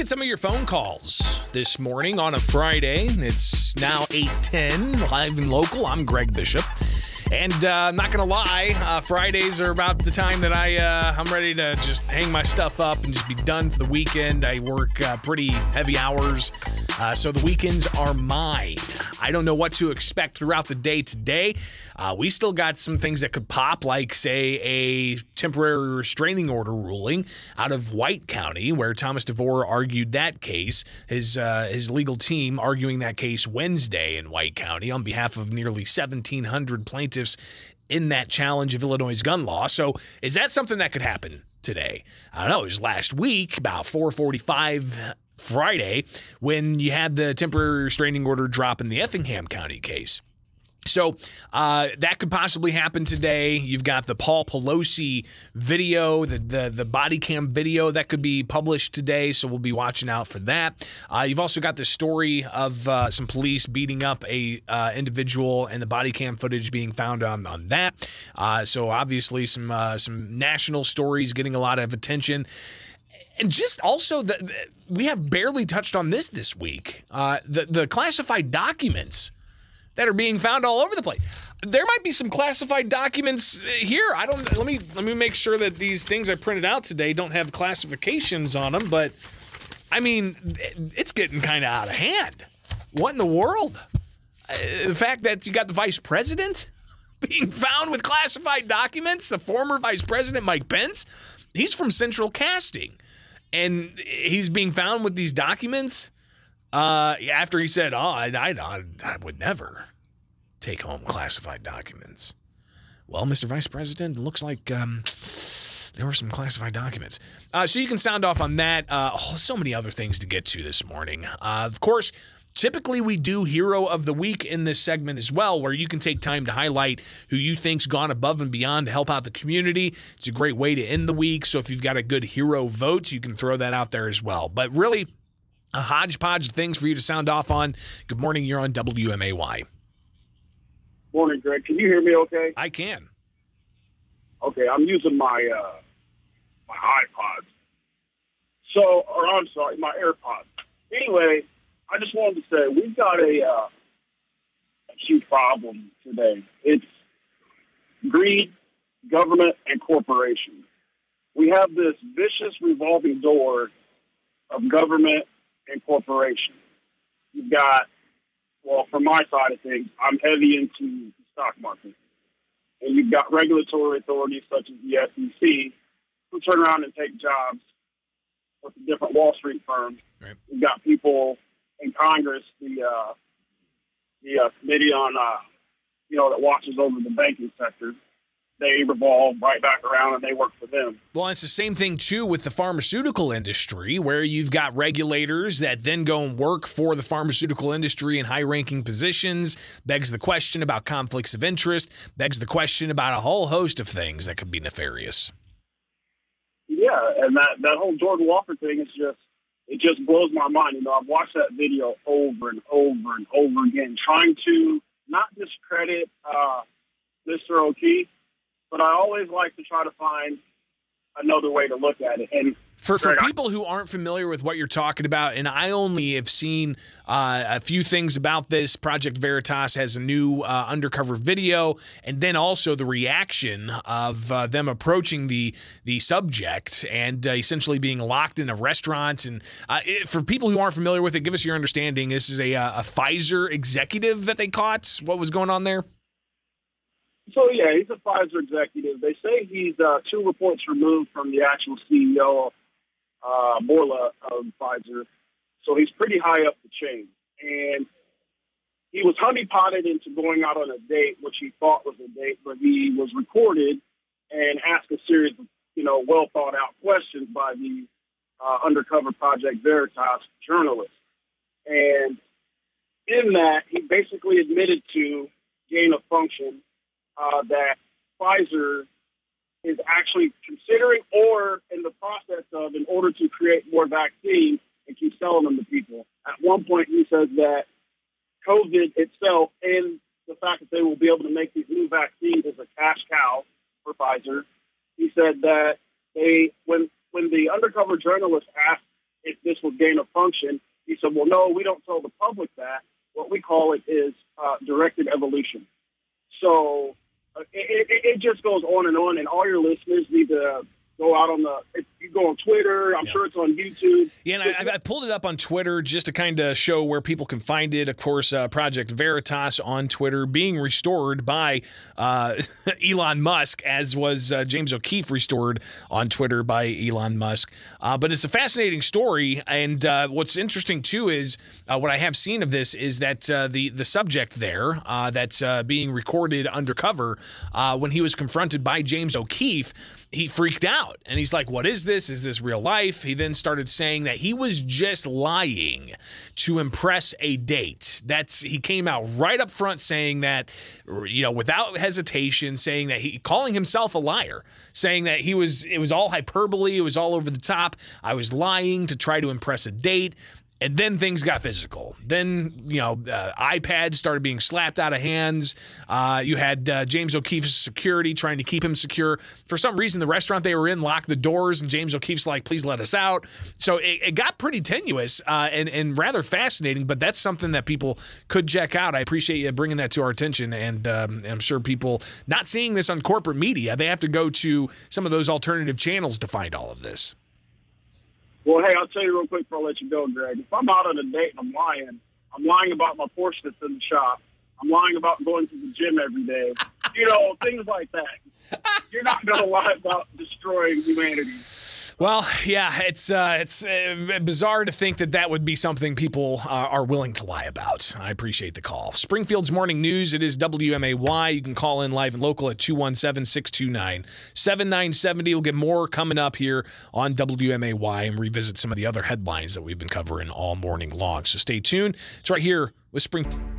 at some of your phone calls this morning on a Friday. It's now 8:10 live and local. I'm Greg Bishop. And uh, not gonna lie, uh, Fridays are about the time that I uh, I'm ready to just hang my stuff up and just be done for the weekend. I work uh, pretty heavy hours, uh, so the weekends are mine. I don't know what to expect throughout the day today. Uh, we still got some things that could pop, like say a temporary restraining order ruling out of White County, where Thomas DeVore argued that case. His his legal team arguing that case Wednesday in White County on behalf of nearly 1,700 plaintiffs in that challenge of Illinois' gun law. So is that something that could happen today? I don't know. It was last week, about 445 Friday, when you had the temporary restraining order drop in the Effingham County case. So uh, that could possibly happen today. You've got the Paul Pelosi video, the, the, the body cam video that could be published today. So we'll be watching out for that. Uh, you've also got the story of uh, some police beating up a uh, individual and the body cam footage being found on on that. Uh, so obviously some uh, some national stories getting a lot of attention and just also the, the, we have barely touched on this this week. Uh, the the classified documents that are being found all over the place. There might be some classified documents here. I don't. Let me let me make sure that these things I printed out today don't have classifications on them. But I mean, it's getting kind of out of hand. What in the world? Uh, the fact that you got the vice president being found with classified documents, the former vice president Mike Pence, he's from Central Casting, and he's being found with these documents. Uh, after he said, "Oh, I, I, I would never." take home classified documents. Well, Mr. Vice President, looks like um, there were some classified documents. Uh, so you can sound off on that. Uh, oh, so many other things to get to this morning. Uh, of course, typically we do Hero of the Week in this segment as well, where you can take time to highlight who you think's gone above and beyond to help out the community. It's a great way to end the week. So if you've got a good hero vote, you can throw that out there as well. But really, a hodgepodge of things for you to sound off on. Good morning. You're on WMAY. Morning, Greg. Can you hear me okay? I can. Okay, I'm using my uh, my iPods. So, or I'm sorry, my AirPods. Anyway, I just wanted to say we've got a, uh, a huge problem today. It's greed, government, and corporations. We have this vicious revolving door of government and corporation. You've got well, from my side of things, I'm heavy into the stock market. And you've got regulatory authorities such as the SEC who turn around and take jobs with different Wall Street firms. Right. You've got people in Congress, the uh, the uh, committee on uh, you know that watches over the banking sector they revolve right back around and they work for them. Well, it's the same thing too with the pharmaceutical industry, where you've got regulators that then go and work for the pharmaceutical industry in high ranking positions. Begs the question about conflicts of interest, begs the question about a whole host of things that could be nefarious. Yeah, and that, that whole Jordan Walker thing is just it just blows my mind. You know, I've watched that video over and over and over again, trying to not discredit uh, Mr. O'Keefe, but I always like to try to find another way to look at it. And for for people who aren't familiar with what you're talking about, and I only have seen uh, a few things about this. Project Veritas has a new uh, undercover video, and then also the reaction of uh, them approaching the the subject and uh, essentially being locked in a restaurant. And uh, it, for people who aren't familiar with it, give us your understanding. This is a, uh, a Pfizer executive that they caught. What was going on there? So yeah, he's a Pfizer executive. They say he's uh, two reports removed from the actual CEO, uh, Bourla of Pfizer. So he's pretty high up the chain, and he was honeypotted into going out on a date, which he thought was a date, but he was recorded and asked a series of you know well thought out questions by the uh, undercover Project Veritas journalist, and in that he basically admitted to gain of function uh, that Pfizer is actually considering or in the process of in order to create more vaccines and keep selling them to people. At one point, he says that COVID itself and the fact that they will be able to make these new vaccines is a cash cow for Pfizer. He said that they, when when the undercover journalist asked if this was gain a function. He said, well, no, we don't tell the public that. What we call it is uh, directed evolution. So Uh, it, it, it just goes on and on, and all your listeners need to go out on the. If you go on Twitter, I'm yeah. sure it's on YouTube. Yeah, and I, I, pulled it up on Twitter just to kind of show where people can find it. Of course, uh, Project Veritas on Twitter being restored by uh, Elon Musk, as was uh, James O'Keefe restored on Twitter by Elon Musk. Uh, but it's a fascinating story, and uh, what's interesting too is uh, what I have seen of this is that the the subject there that's being recorded undercover when he was confronted by James O'Keefe he freaked out and he's like, What is this? Is this real life? He then started saying that he was just lying to impress a date. That's he came out right up front saying that, you know, without hesitation, saying that he calling himself a liar, saying that he was it was all hyperbole, it was all over the top. I was lying to try to impress a date. And then things got physical. Then, you know, uh, iPads started being slapped out of hands. Uh, you had uh, James O'Keefe's security trying to keep him secure. For some reason, the restaurant they were in locked the doors, and James O'Keefe's like, please let us out. So it, it got pretty tenuous uh, and, and rather fascinating, but that's something that people could check out. I appreciate you bringing that to our attention. And, um, and I'm sure people not seeing this on corporate media, they have to go to some of those alternative channels to find all of this. Well, hey, I'll tell you real quick before I let you go, Greg. If I'm out on a date and I'm lying, I'm lying about my Porsche that's in the shop. I'm lying about going to the gym every day. You know, things like that. You're not going to lie about destroying humanity. Well, yeah, it's uh, it's uh, bizarre to think that that would be something people uh, are willing to lie about. I appreciate the call. Springfield's Morning News, it is WMAY. You can call in live and local at 217 629 7970. We'll get more coming up here on WMAY and revisit some of the other headlines that we've been covering all morning long. So stay tuned. It's right here with Springfield.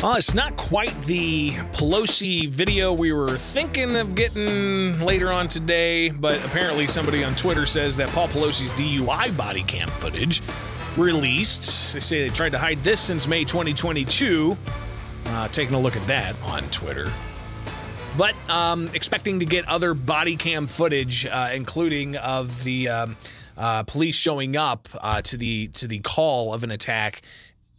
Uh, it's not quite the Pelosi video we were thinking of getting later on today, but apparently somebody on Twitter says that Paul Pelosi's DUI body cam footage released. They say they tried to hide this since May 2022. Uh, taking a look at that on Twitter. But um, expecting to get other body cam footage, uh, including of the um, uh, police showing up uh, to the to the call of an attack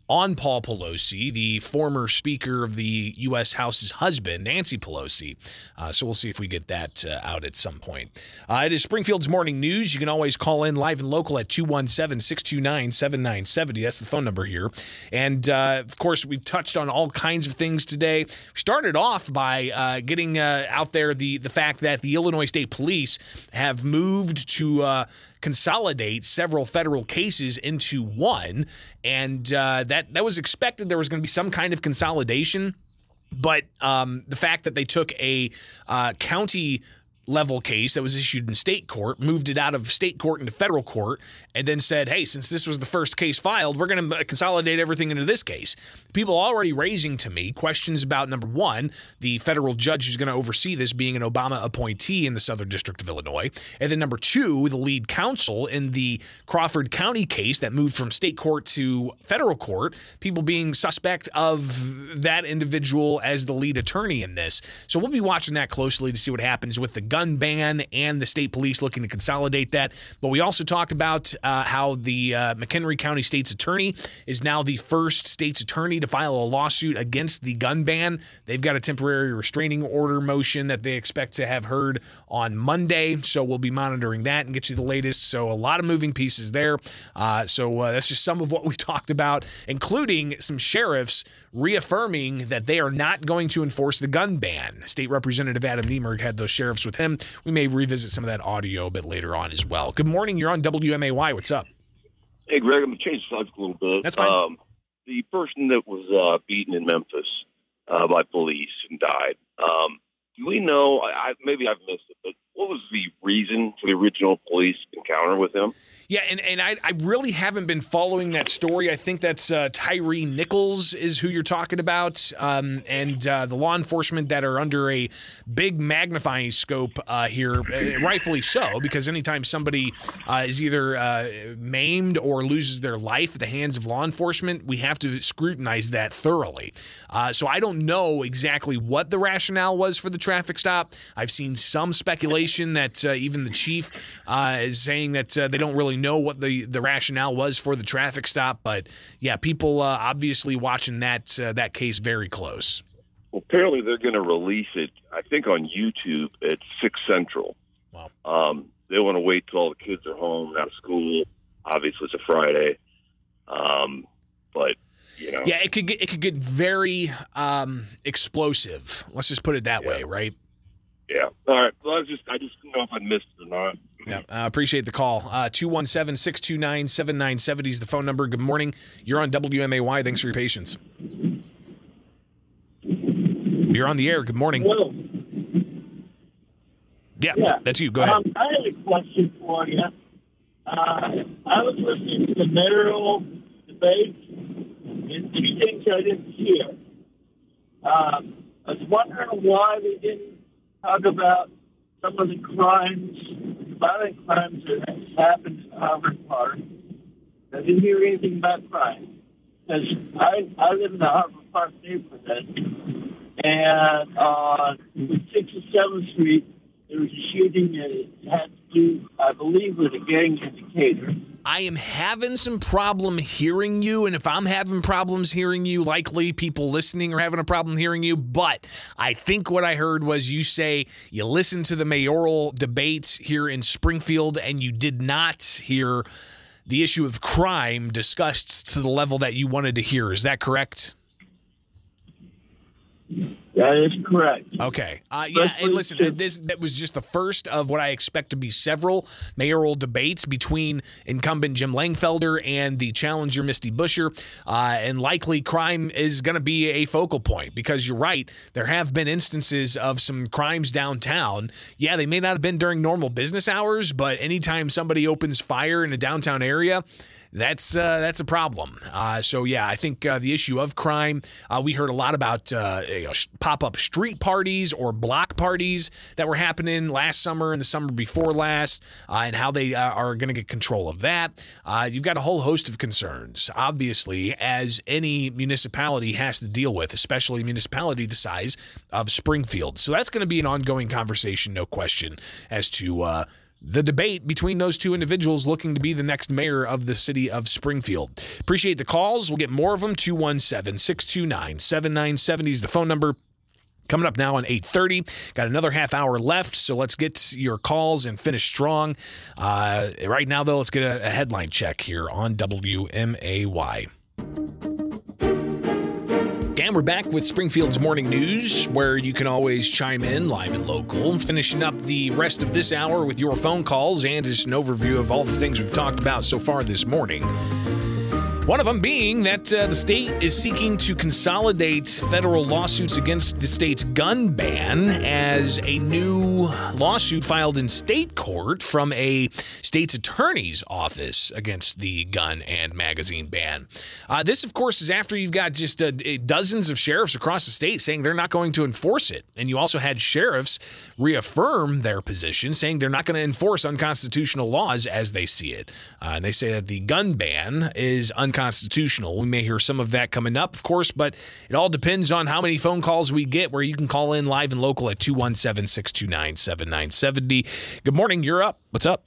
on Paul Pelosi, the former Speaker of the U.S. House's husband, Nancy Pelosi. Uh, so we'll see if we get that uh, out at some point. Uh, it is Springfield's Morning News. You can always call in live and local at 217 629 7970. That's the phone number here. And uh, of course, we've touched on all kinds of things today. We started off by uh, getting uh, out there the, the fact that the Illinois State Police have moved to consolidate several federal cases into one, and uh, that that was expected. There was going to be some kind of consolidation. But um, the fact that they took a uh, county level case that was issued in state court, moved it out of state court into federal court, and then said, hey, since this was the first case filed, we're going to uh, consolidate everything into this case. People already raising to me questions about number one, the federal judge who's going to oversee this being an Obama appointee in the Southern District of Illinois. And then number two, the lead counsel in the Crawford County case that moved from state court to federal court, people being suspect of that individual as the lead attorney in this. So we'll be watching that closely to see what happens with the gun gun ban and the state police looking to consolidate that. But we also talked about uh, how the uh, McHenry County State's Attorney is now the first state's attorney to file a lawsuit against the gun ban. They've got a temporary restraining order motion that they expect to have heard on Monday. So we'll be monitoring that and get you the latest. So a lot of moving pieces there. Uh, so uh, that's just some of what we talked about, including some sheriffs reaffirming that they are not going to enforce the gun ban. State Representative Adam Niemerg had those sheriffs with him we may revisit some of that audio a bit later on as well. Good morning. You're on WMAY. What's up? Hey, Greg. I'm going to change the subject a little bit. That's fine. Um, the person that was uh, beaten in Memphis uh, by police and died. Um, do we know? I, maybe I've missed it, but what was the reason for the original police encounter with him? Yeah, and, and I, I really haven't been following that story. I think that's uh, Tyre Nichols is who you're talking about, um, and uh, the law enforcement that are under a big magnifying scope uh, here, uh, rightfully so, because anytime somebody uh, is either uh, maimed or loses their life at the hands of law enforcement, we have to scrutinize that thoroughly. so I don't know exactly what the rationale was for the traffic stop. I've seen some speculation explanation that uh, even the chief uh, is saying that uh, they don't really know what the, the rationale was for the traffic stop. But yeah, people uh, obviously watching that uh, that case very close. Well, apparently they're going to release it. I think on YouTube at six central. Wow. Um, they want to wait till all the kids are home, out of school. Obviously, it's a Friday. Um, but you know, Yeah, it could get it could get very um, explosive. Let's just put it that way, right? Yeah. All right. Well, I just I just didn't know if I missed it or not. Yeah, I appreciate the call. Uh, 217 629 7970 is the phone number. Good morning. You're on WMAY. Thanks for your patience. You're on the air. Good morning. Hello. Yeah, Yeah. that's you. Go ahead. Um, I had a question for you. Uh, I was listening to the mayoral debate, and two things I didn't hear. Um, I was wondering why they didn't talk about some of the crimes, violent crimes that has happened in Harvard Park. I didn't hear anything about crime. Because I, I live in the Harvard Park neighborhood, and on 67th Street, there was a shooting and it had do, I believe, with a gang indicator. I am having some problem hearing you, and if I'm having problems hearing you, likely people listening are having a problem hearing you. But I think what I heard was you say you listened to the mayoral debates here in Springfield, and you did not hear the issue of crime discussed to the level that you wanted to hear. Is that correct? That is correct. Okay. Uh, yeah, and listen, this that was just the first of what I expect to be several mayoral debates between incumbent Jim Langfelder and the challenger Misty Buscher, uh, and likely crime is going to be a focal point because you're right. There have been instances of some crimes downtown. Yeah, they may not have been during normal business hours, but anytime somebody opens fire in a downtown area that's uh, that's a problem. Uh, so yeah, I think uh, the issue of crime. Uh, we heard a lot about uh, you know, pop-up street parties or block parties that were happening last summer and the summer before last, uh, and how they are going to get control of that. you've got a whole host of concerns, obviously, as any municipality has to deal with, especially a municipality the size of Springfield. So that's going to be an ongoing conversation, no question, as to the debate between those two individuals looking to be the next mayor of the city of Springfield. Appreciate the calls. We'll get more of them. 217 629 7970 is the phone number. Coming up now on 8:30. Got another half hour left, so let's get your calls and finish strong. Uh, right now, though, let's get a, a headline check here on WMAY. And we're back with Springfield's Morning News, where you can always chime in live and local. Finishing up the rest of this hour with your phone calls and just an overview of all the things we've talked about so far this morning. One of them being that uh, the state is seeking to consolidate federal lawsuits against the state's gun ban as a new lawsuit filed in state court from a state's attorney's office against the gun and magazine ban. Uh, this, of course, is after you've got just uh, dozens of sheriffs across the state saying they're not going to enforce it. And you also had sheriffs reaffirm their position, saying they're not going to enforce unconstitutional laws as they see it. Uh, and they say that the gun ban is unconstitutional unconstitutional. We may hear some of that coming up, of course, but it all depends on how many phone calls we get where you can call in live and local at 217 629 7970. Good morning. You're up. What's up?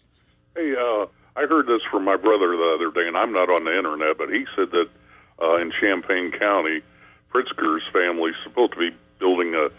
Hey, uh, I heard this from my brother the other day, and I'm not on the internet, but he said that uh, in Champaign County, Pritzker's family is supposed to be building a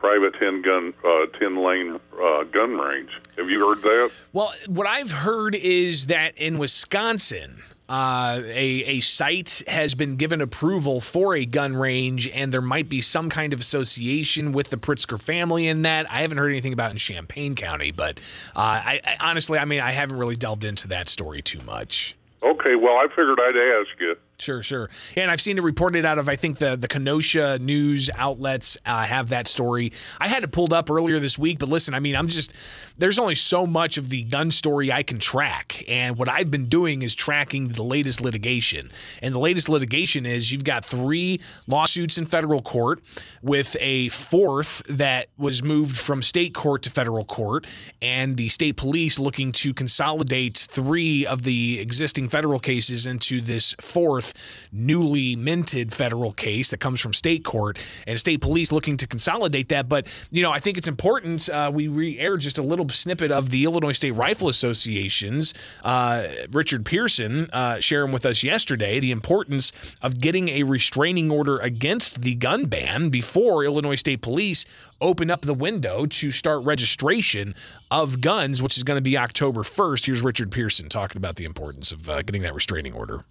private 10 gun, uh, 10 lane uh, gun range. Have you heard that? Well, what I've heard is that in Wisconsin, uh, a, a site has been given approval for a gun range, and there might be some kind of association with the Pritzker family in that. I haven't heard anything about in Champaign County, but uh, I, I honestly, I mean, I haven't really delved into that story too much. Okay, well, I figured I'd ask you. Sure, sure. And I've seen it reported out of, I think, the, the Kenosha news outlets uh, have that story. I had it pulled up earlier this week, but listen, I mean, I'm just, there's only so much of the gun story I can track. And what I've been doing is tracking the latest litigation. And the latest litigation is you've got three lawsuits in federal court with a fourth that was moved from state court to federal court, and the state police looking to consolidate three of the existing federal cases into this fourth newly minted federal case that comes from state court and state police looking to consolidate that. But, you know, I think it's important uh, we re air just a little snippet of the Illinois State Rifle Association's uh, Richard Pearson uh, sharing with us yesterday the importance of getting a restraining order against the gun ban before Illinois State Police open up the window to start registration of guns, which is going to be October 1st. Here's Richard Pearson talking about the importance of uh, getting that restraining order.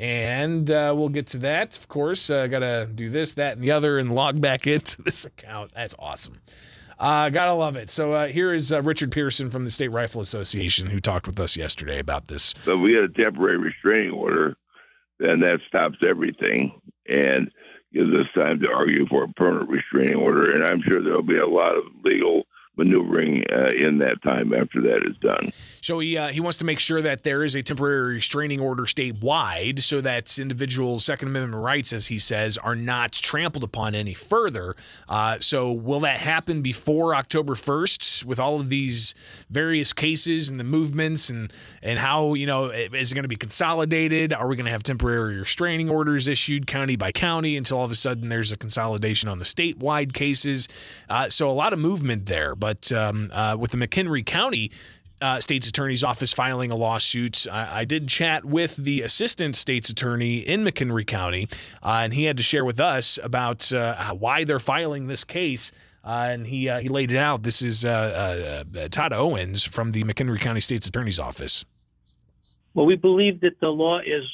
And uh, we'll get to that. Of course, uh, got to do this, that, and the other, and log back into this account. That's awesome. Uh, gotta love it. So uh, here is uh, Richard Pearson from the State Rifle Association who talked with us yesterday about this. So we had a temporary restraining order, then that stops everything and gives us time to argue for a permanent restraining order. And I'm sure there'll be a lot of legal maneuvering uh, in that time after that is done. So he uh, he wants to make sure that there is a temporary restraining order statewide, so that individual Second Amendment rights, as he says, are not trampled upon any further. Uh, so will that happen before October first, with all of these various cases and the movements, and and how you know is it going to be consolidated? Are we going to have temporary restraining orders issued county by county until all of a sudden there's a consolidation on the statewide cases? Uh, so a lot of movement there. But um, uh, with the McHenry County uh, state's attorney's office filing a lawsuit. I, I, did chat with the assistant state's attorney in McHenry County, uh, and he had to share with us about uh, why they're filing this case. Uh, and he uh, he laid it out. This is uh, Todd Owens from the McHenry County State's Attorney's Office. Well, we believe that the law is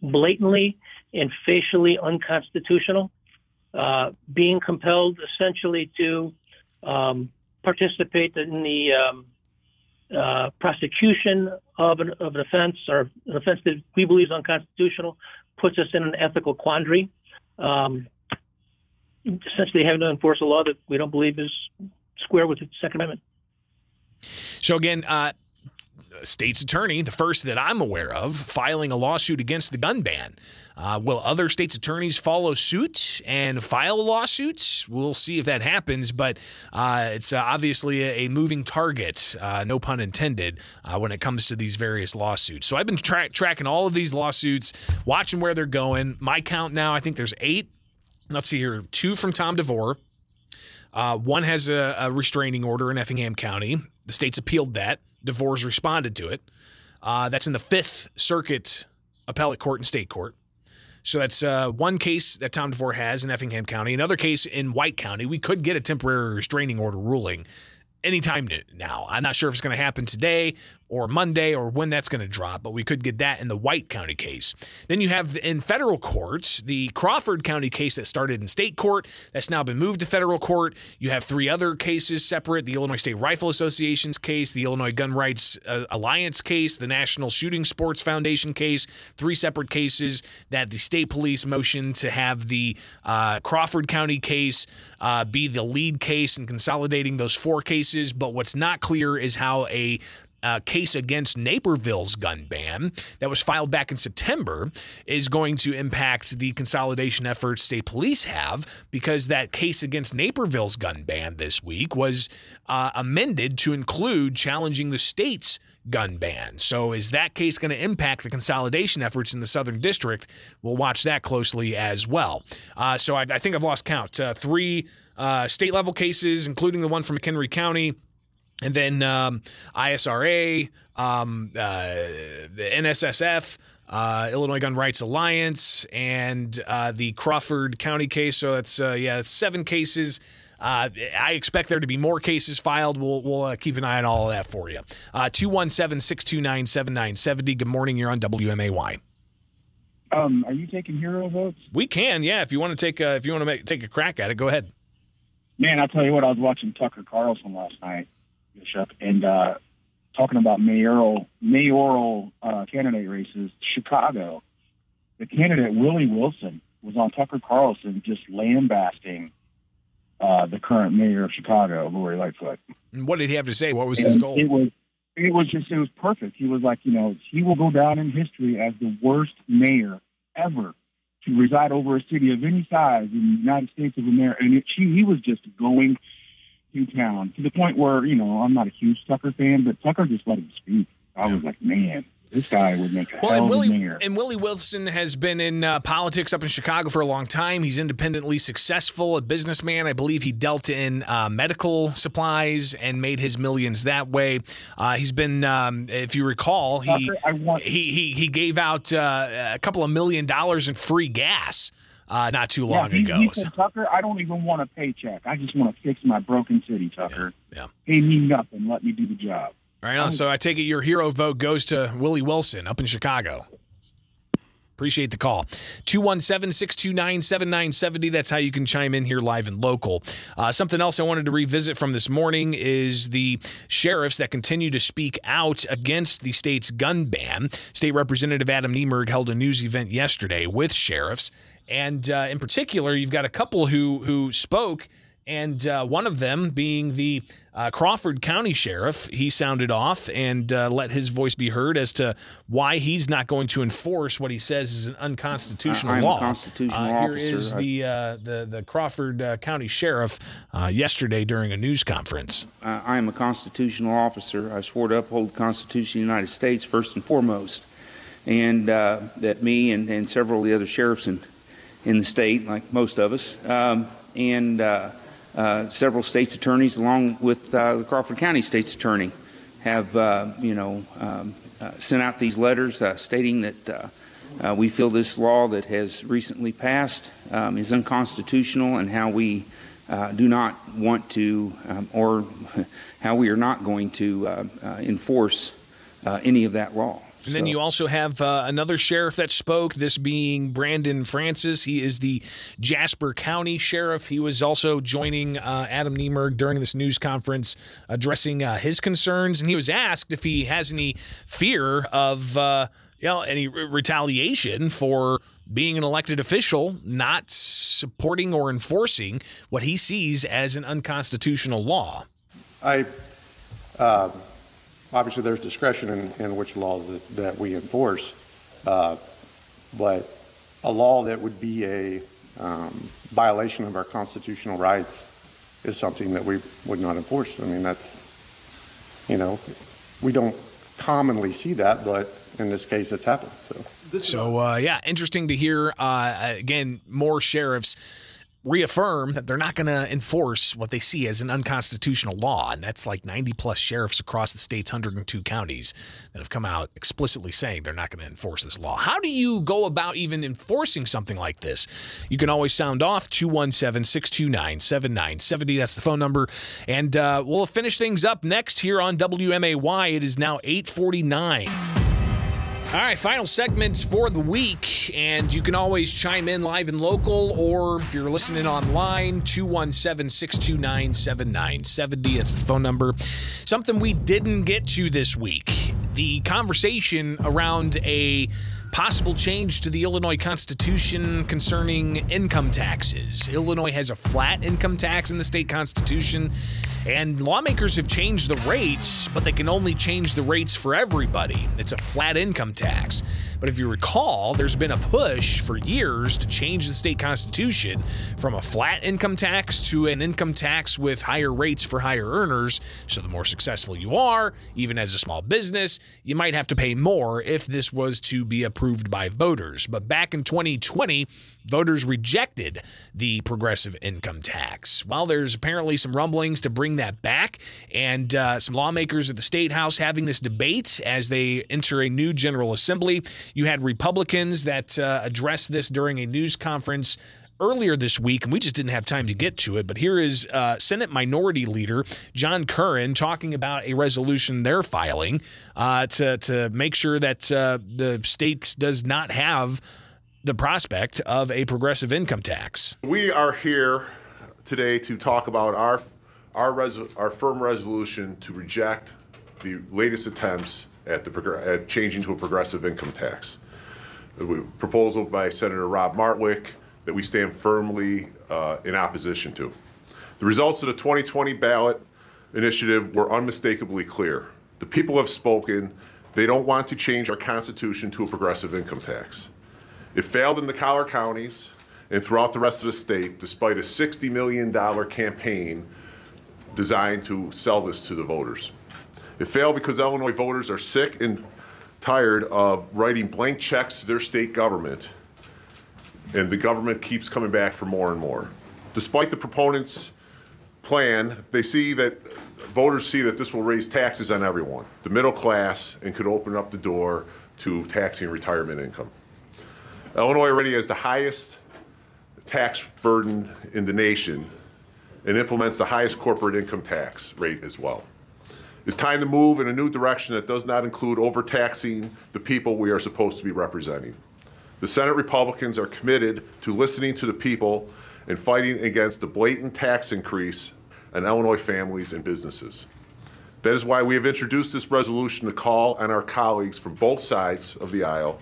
blatantly and facially unconstitutional, being compelled essentially to um, participate in the um, uh, prosecution of an, of an offense or an offense that we believe is unconstitutional puts us in an ethical quandary. Um, essentially, having to enforce a law that we don't believe is square with the Second Amendment. So again, uh, state's attorney, the first that I'm aware of, filing a lawsuit against the gun ban. Uh, will other states' attorneys follow suit and file lawsuits? We'll see if that happens, but uh, it's uh, obviously a, a, moving target, uh, no pun intended, uh, when it comes to these various lawsuits. So I've been tra- tracking all of these lawsuits, watching where they're going. My count now, I think there's eight. Let's see here two from Tom DeVore. Uh, one has a, a, restraining order in Effingham County. The state's appealed that. DeVore's responded to it. Uh, that's in the Fifth Circuit Appellate Court and State Court. So that's uh, one case that Tom DeVore has in Effingham County. Another case in White County. We could get a temporary restraining order ruling anytime now. I'm not sure if it's going to happen today or Monday or when that's going to drop, but we could get that in the White County case. Then you have in federal courts the Crawford County case that started in state court that's now been moved to federal court. You have three other cases separate the Illinois State Rifle Association's case, the Illinois Gun Rights uh, Alliance case, the National Shooting Sports Foundation case, three separate cases that the state police motioned to have the uh, Crawford County case uh, be the lead case in consolidating those four cases. But what's not clear is how a uh, case against Naperville's gun ban that was filed back in September is going to impact the consolidation efforts state police have because that case against Naperville's gun ban this week was uh, amended to include challenging the state's gun ban. So is that case going to impact the consolidation efforts in the Southern District? We'll watch that closely as well. Uh, so I, I, think I've lost count. Uh, three uh, state level cases, including the one from McHenry County and then um, ISRA, um, uh, the NSSF, uh, Illinois Gun Rights Alliance, and uh, the Crawford County case. So that's uh, yeah, that's seven cases. Uh, I expect there to be more cases filed. We'll, we'll uh, keep an eye on all of that for you. 217 629 7970. Good morning. You're on WMAY. Um, are you taking hero votes? We can, yeah. If you want to take a, if you want to make, take a crack at it, go ahead. Man, I'll tell you what. I was watching Tucker Carlson last night, Bishop, and uh, talking about mayoral mayoral uh, candidate races. Chicago, the candidate Willie Wilson was on Tucker Carlson just lambasting uh, the current mayor of Chicago, Lori Lightfoot. And what did he have to say? What was and his goal? It was it was just it was perfect. He was like, you know, he will go down in history as the worst mayor ever to reside over a city of any size in the United States of America. And it, he, he was just going to town to the point where, you know, I'm not a huge Tucker fan, but Tucker just let him speak. I was like, man, this guy would make a Well, hell and of a Willie mayor. and Willie Wilson has been in uh, politics up in Chicago for a long time. He's independently successful, a businessman. I believe he dealt in uh, medical supplies and made his millions that way. Uh, he's been, um, if you recall, he Tucker, want- he he he gave out uh, a couple of million dollars in free gas uh, not too long yeah, he, ago. He So- said, Tucker, I don't even want a paycheck. I just want to fix my broken city, Tucker. yeah. Pay me nothing. Let me do the job. Right on. So I take it your hero vote goes to Willie Wilson up in Chicago. Appreciate the call. 217 629 7970. That's how you can chime in here live and local. Uh, something else I wanted to revisit from this morning is the sheriffs that continue to speak out against the state's gun ban. State Representative Adam Niemerg held a news event yesterday with sheriffs. And uh, in particular, you've got a couple who, who spoke and uh, one of them being the uh, Crawford County Sheriff. He sounded off and uh, let his voice be heard as to why he's not going to enforce what he says is an unconstitutional I- I'm a law. constitutional Uh, Here officer. is the, uh, the the Crawford uh, County Sheriff uh, yesterday during a news conference. Uh, I am a constitutional officer. I swore to uphold the Constitution of the United States first and foremost, and uh, that me and, and several of the other sheriffs in in the state, like most of us, um, and uh, uh, several states attorneys, along with uh, the Crawford County State's Attorney, have uh, you know um, uh, sent out these letters stating that. We feel this law that has recently passed um, is unconstitutional, and how we do not want to, um, or how we are not going to enforce any of that law. And then you also have uh, another sheriff that spoke, this being Brandon Francis. He is the Jasper County Sheriff. He was also joining uh, Adam Niemerg during this news conference, addressing uh, his concerns. And he was asked if he has any fear of, uh, you know, any re- retaliation for being an elected official not supporting or enforcing what he sees as an unconstitutional law. I, uh, obviously, there's discretion in, in which law that, that we enforce, uh, but a law that would be a um, violation of our constitutional rights is something that we would not enforce. I mean, that's, you know, we don't commonly see that, but in this case, it's happened. So. So uh, yeah, interesting to hear. Uh, again, more sheriffs reaffirm that they're not going to enforce what they see as an unconstitutional law, and that's like 90 plus sheriffs across the state's 102 counties that have come out explicitly saying they're not going to enforce this law. How do you go about even enforcing something like this? You can always sound off 217-629-7970. That's the phone number, and uh, we'll finish things up next here on WMAY. It is now 849. All right, final segments for the week, and you can always chime in live and local, or if you're listening online, 217 629 7970. That's the phone number. Something we didn't get to this week the conversation around a possible change to the Illinois Constitution concerning income taxes. Illinois has a flat income tax in the state constitution, and lawmakers have changed the rates, but they can only change the rates for everybody. It's a flat income tax. But if you recall, there's been a push for years to change the state constitution from a flat income tax to an income tax with higher rates for higher earners. So the more successful you are, even as a small business, you might have to pay more if this was to be approved by voters. But back in 2020, voters rejected the progressive income tax. Well, there's apparently some rumblings to bring that back, and uh, some lawmakers at the state house having this debate as they enter a new General Assembly. You had Republicans that uh, addressed this during a news conference earlier this week, and we just didn't have time to get to it. But here is uh, Senate Minority Leader John Curran talking about a resolution they're filing uh, to to make sure that uh, the state does not have the prospect of a progressive income tax. We are here today to talk about our our res- our firm resolution to reject the latest attempts at the at changing to a progressive income tax. The proposal by Senator Rob Martwick that we stand firmly uh, in opposition to. The results of the 2020 ballot initiative were unmistakably clear. The people have spoken. They don't want to change our constitution to a progressive income tax. It failed in the collar counties and throughout the rest of the state, despite a $60 million campaign designed to sell this to the voters. It failed because Illinois voters are sick and tired of writing blank checks to their state government, and the government keeps coming back for more and more. Despite the proponents' plan, they see that voters see that this will raise taxes on everyone, the middle class, and could open up the door to taxing retirement income. Illinois already has the highest tax burden in the nation and implements the highest corporate income tax rate as well. It's time to move in a new direction that does not include overtaxing the people we are supposed to be representing. The Senate Republicans are committed to listening to the people and fighting against the blatant tax increase on Illinois families and businesses. That is why we have introduced this resolution to call on our colleagues from both sides of the aisle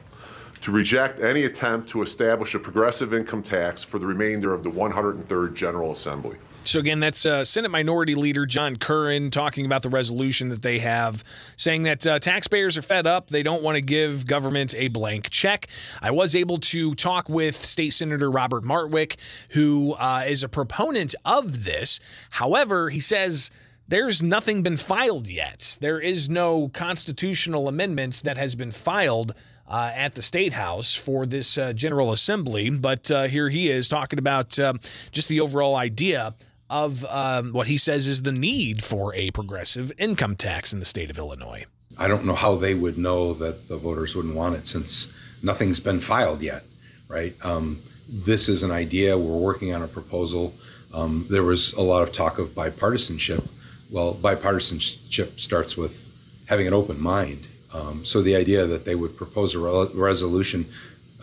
to reject any attempt to establish a progressive income tax for the remainder of the 103rd General Assembly. So again, that's uh, Senate Minority Leader John Curran talking about the resolution that they have, saying that uh, taxpayers are fed up. They don't want to give government a blank check. I was able to talk with State Senator Robert Martwick, who uh, is a proponent of this. However, he says there's nothing been filed yet. There is no constitutional amendment that has been filed uh, at the State House for this uh, General Assembly. But uh, here he is talking about um, just the overall idea of um, what he says is the need for a progressive income tax in the state of Illinois. I don't know how they would know that the voters wouldn't want it since nothing's been filed yet, right? Um, this is an idea. We're working on a proposal. Um, there was a lot of talk of bipartisanship. Well, bipartisanship starts with having an open mind. Um, so the idea that they would propose a re- resolution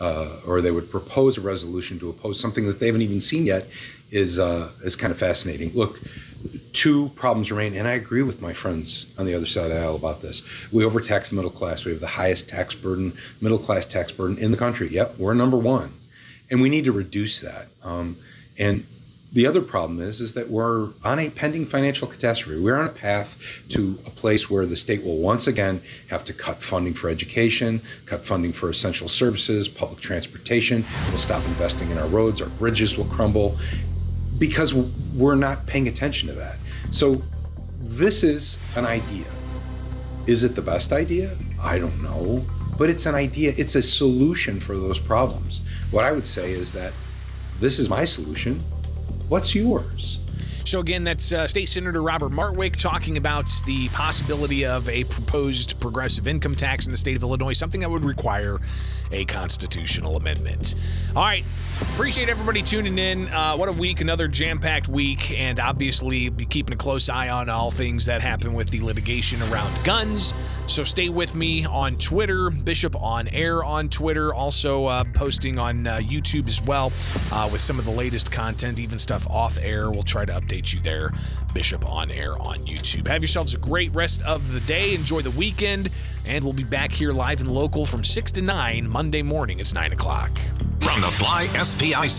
uh, or they would propose a resolution to oppose something that they haven't even seen yet is uh, is kind of fascinating. Look, two problems remain, and I agree with my friends on the other side of the aisle about this. We overtax the middle class. We have the highest tax burden, middle class tax burden in the country. Yep, we're number one, and we need to reduce that. Um, and the other problem is is that we're on a pending financial catastrophe. We're on a path to a place where the state will once again have to cut funding for education, cut funding for essential services, public transportation. We'll stop investing in our roads, our bridges will crumble because we're not paying attention to that. So this is an idea. Is it the best idea? I don't know, but it's an idea. It's a solution for those problems. What I would say is that this is my solution What's yours? So, again, that's uh, State Senator Robert Martwick talking about the possibility of a proposed progressive income tax in the state of Illinois, something that would require a constitutional amendment. All right. Appreciate everybody tuning in. Uh, what a week, another jam packed week, and obviously be keeping a close eye on all things that happen with the litigation around guns. So stay with me on Twitter, Bishop on Air on Twitter, also uh, posting on uh, YouTube as well uh, with some of the latest content, even stuff off air. We'll try to you there. Bishop on Air on YouTube. Have yourselves a great rest of the day. Enjoy the weekend, and we'll be back here live and local from 6 to 9 Monday morning. It's 9 o'clock. From the Fly SPI studio.